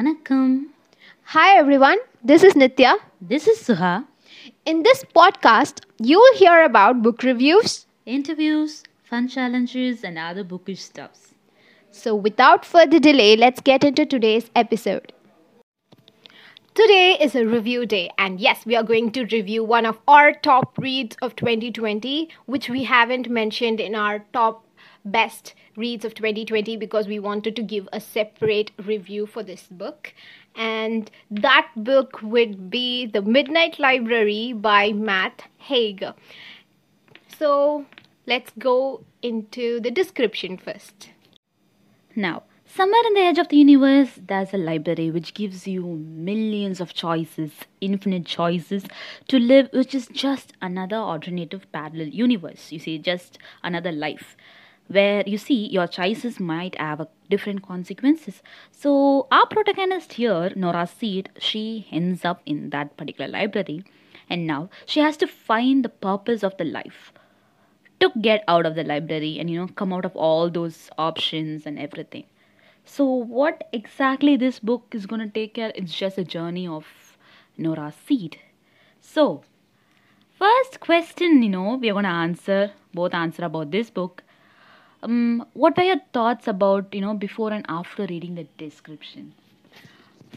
Vanakkam. Hi everyone, this is Nitya. This is Suha. In this podcast, you will hear about book reviews. Interviews, fun challenges, and other bookish stuffs. So, without further delay, let's get into today's episode. Today is a review day, and yes, we are going to review one of our top reads of 2020, which we haven't mentioned in our top best reads of 2020 because we wanted to give a separate review for this book. And that book would be The Midnight Library by Matt Haig. So let's go into the description first. Now, somewhere in the edge of the universe, there's a library which gives you millions of choices, infinite choices to live, which is just another alternative parallel universe. You see, just another life where you see your choices might have different consequences. So our protagonist here, Nora Seed, she ends up in that particular library and now she has to find the purpose of the life to get out of the library and you know come out of all those options and everything. So what exactly this book is going to take care it's just a journey of Nora Seed. So first question, you know, we're going to answer both answer about this book um, what are your thoughts about you know before and after reading the description?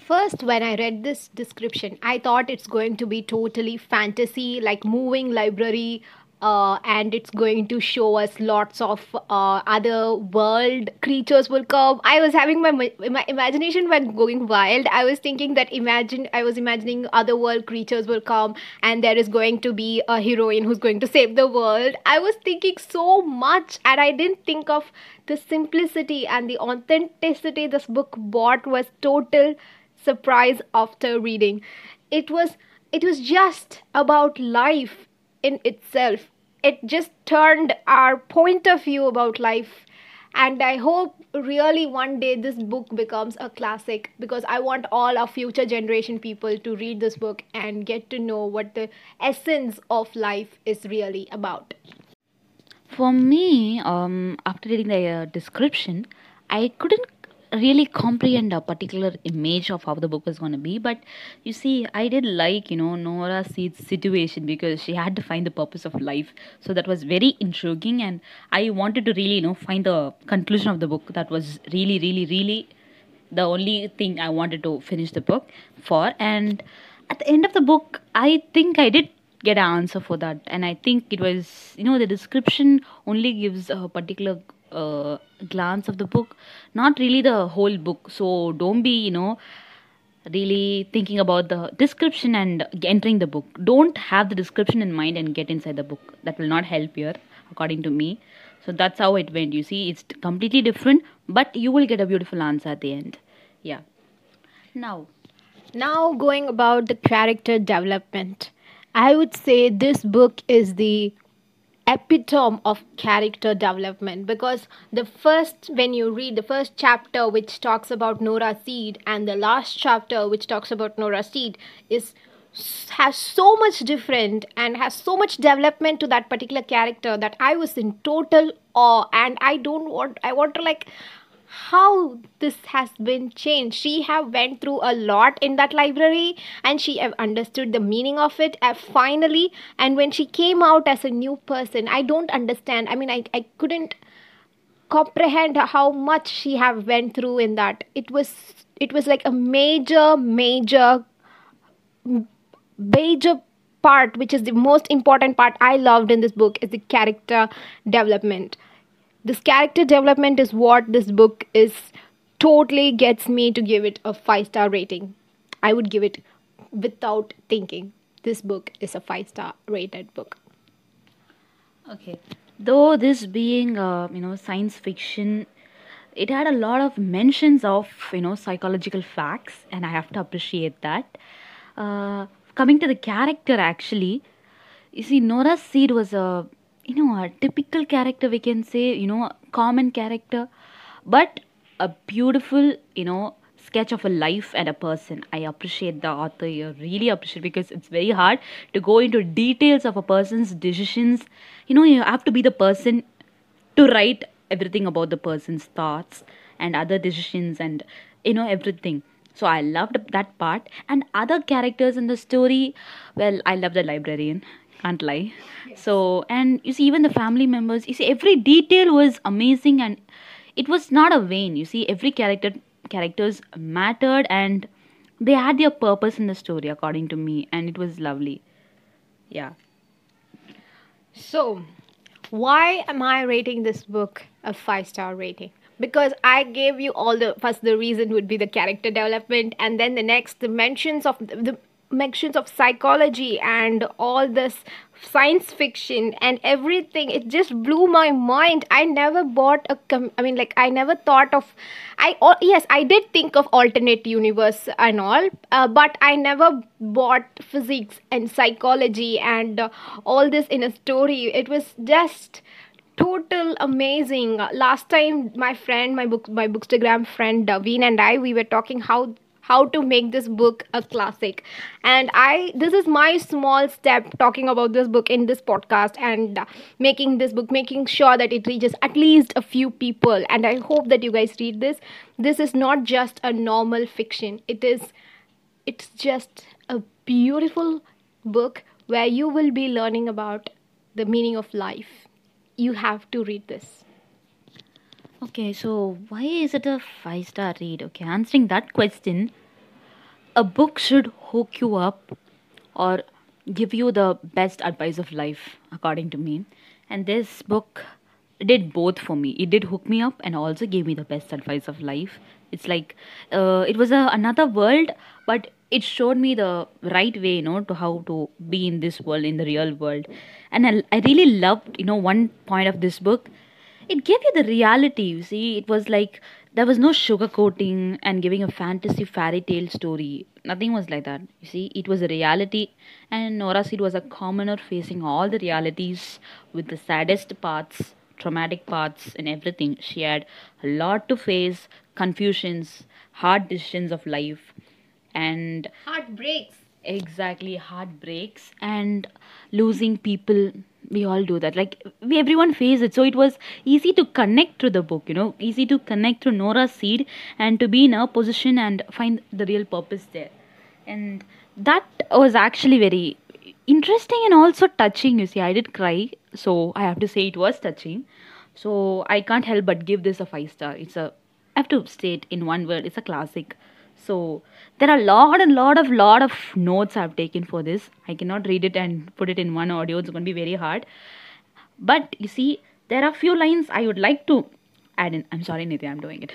First, when I read this description, I thought it's going to be totally fantasy, like moving library, uh, and it's going to show us lots of uh, other world creatures will come. I was having my my imagination went going wild. I was thinking that imagine I was imagining other world creatures will come, and there is going to be a heroine who's going to save the world. I was thinking so much, and I didn't think of the simplicity and the authenticity this book brought was total surprise after reading. It was it was just about life in itself it just turned our point of view about life. And i hope really one day this book becomes a classic because i want all our future generation people to read this book and get to know what the essence of life is really about. For me um, after reading the uh, description i couldn't really comprehend a particular image of how the book was going to be but you see i did like you know nora seed's situation because she had to find the purpose of life. So that was very intriguing and i wanted to really you know find the conclusion of the book. That was really really really the only thing i wanted to finish the book for. And at the end of the book i think i did get an answer for that. And i think it was you know the description only gives a particular uh, glance of the book not really the whole book. So don't be you know really thinking about the description and entering the book. Don't have the description in mind and get inside the book. That will not help here according to me. So that's how it went. You see it's completely different but you will get a beautiful answer at the end. Yeah. Now. Now going about the character development. I would say this book is the epitome of character development because the first when you read the first chapter which talks about Nora Seed and the last chapter which talks about Nora Seed is has so much different and has so much development to that particular character that I was in total awe and I don't want I want to like how this has been changed. She have went through a lot in that library and she have understood the meaning of it uh, finally. And when she came out as a new person i don't understand. I mean i, I couldn't comprehend how much she have went through in that. It was it was like a major major major part which is the most important part i loved in this book is the character development this character development is what this book is totally gets me to give it a 5 star rating. I would give it without thinking this book is a 5 star rated book. Okay. Though this being uh, you know science fiction it had a lot of mentions of you know psychological facts and i have to appreciate that. Uh, coming to the character actually you see nora seed was a you know a typical character we can say you know common character but a beautiful you know sketch of a life and a person i appreciate the author here really appreciate because it's very hard to go into details of a person's decisions you know you have to be the person to write everything about the person's thoughts and other decisions and you know everything So I loved that part. And other characters in the story, well, I love the librarian. Can't lie. So, and you see, even the family members, you see, every detail was amazing and it was not a vain. You see, every character characters mattered and they had their purpose in the story, according to me, and it was lovely. Yeah. So, why am I rating this book a five star rating? Because I gave you all the first the reason would be the character development, and then the next the mentions of the, the mentions of psychology and all this science fiction and everything it just blew my mind. I never bought a com- i mean like i never thought of i oh, yes i did think of alternate universe and all uh, but i never bought physics and psychology and uh, all this in a story. It was just total amazing. Last time my friend my book my bookstagram friend daveen and i we were talking how how to make this book a classic. And i this is my small step talking about this book in this podcast and making this book making sure that it reaches at least a few people. And i hope that you guys read this. This is not just a normal fiction. It is it's just a beautiful book where you will be learning about the meaning of life. You have to read this Okay, so why is it a five star read? Okay, answering that question, a book should hook you up or give you the best advice of life, according to me. And this book did both for me. It did hook me up and also gave me the best advice of life. It's like uh, it was a, another world, but it showed me the right way, you know, to how to be in this world, in the real world. And I, I really loved, you know, one point of this book it gave you the reality you see. It was like there was no sugarcoating and giving a fantasy fairy tale story. Nothing was like that you see. It was a reality and nora seed was a commoner facing all the realities with the saddest parts traumatic parts and everything. She had a lot to face confusions hard decisions of life and heartbreaks. Exactly heartbreaks and losing people we all do that. Like we everyone face it. So it was easy to connect to the book you know easy to connect to nora's seed and to be in her position and find the real purpose there. And that was actually very interesting and also touching you see. I did cry so i have to say it was touching. So i can't help but give this a five star. It's a i have to state in one word it's a classic so there are a lot and lot of lot of notes I've taken for this. I cannot read it and put it in one audio. It's going to be very hard. But you see, there are few lines I would like to add in. I'm sorry, Nitya, I'm doing it.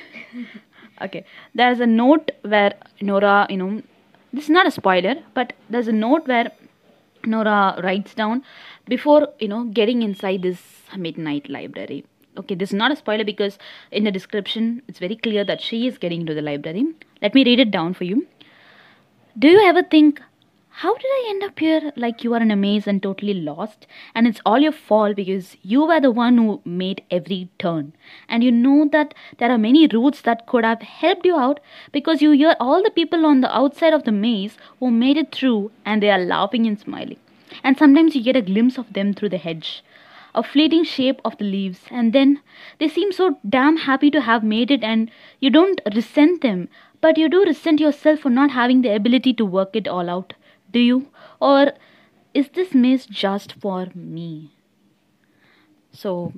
okay. There's a note where Nora, you know, this is not a spoiler, but there's a note where Nora writes down before, you know, getting inside this midnight library okay this is not a spoiler because in the description it's very clear that she is getting into the library. Let me read it down for you. Do you ever think how did i end up here? Like you are in a maze and totally lost and it's all your fault because you were the one who made every turn. And you know that there are many routes that could have helped you out because you hear all the people on the outside of the maze who made it through and they are laughing and smiling. And sometimes you get a glimpse of them through the hedge a fleeting shape of the leaves, and then they seem so damn happy to have made it, and you don't resent them, but you do resent yourself for not having the ability to work it all out, do you? Or is this maze just for me? So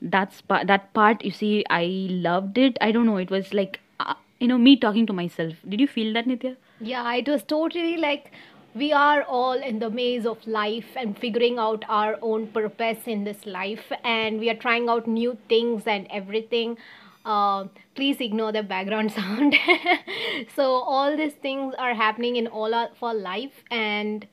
that's that part. You see, I loved it. I don't know. It was like uh, you know me talking to myself. Did you feel that, Nitya? Yeah, it was totally like we are all in the maze of life and figuring out our own purpose in this life and we are trying out new things and everything. Uh, please ignore the background sound. So all these things are happening in all our life and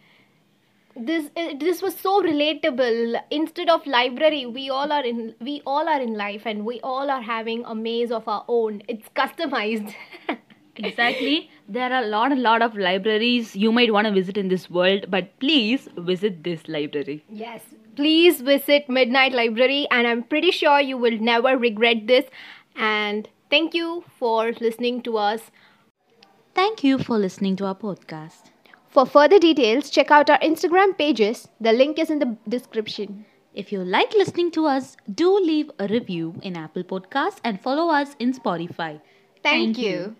this this was so relatable. Instead of library we all are in we all are in life and we all are having a maze of our own. It's customized exactly. There are a lot a lot of libraries. You might want to visit in this world but please visit this library. Yes. Please visit midnight library and i'm pretty sure you will never regret this. And thank you for listening to us. Thank you for listening to our podcast. For further details check out our instagram pages. The link is in the description. If you like listening to us do leave a review in apple podcasts and follow us in spotify. Thank, thank you. you.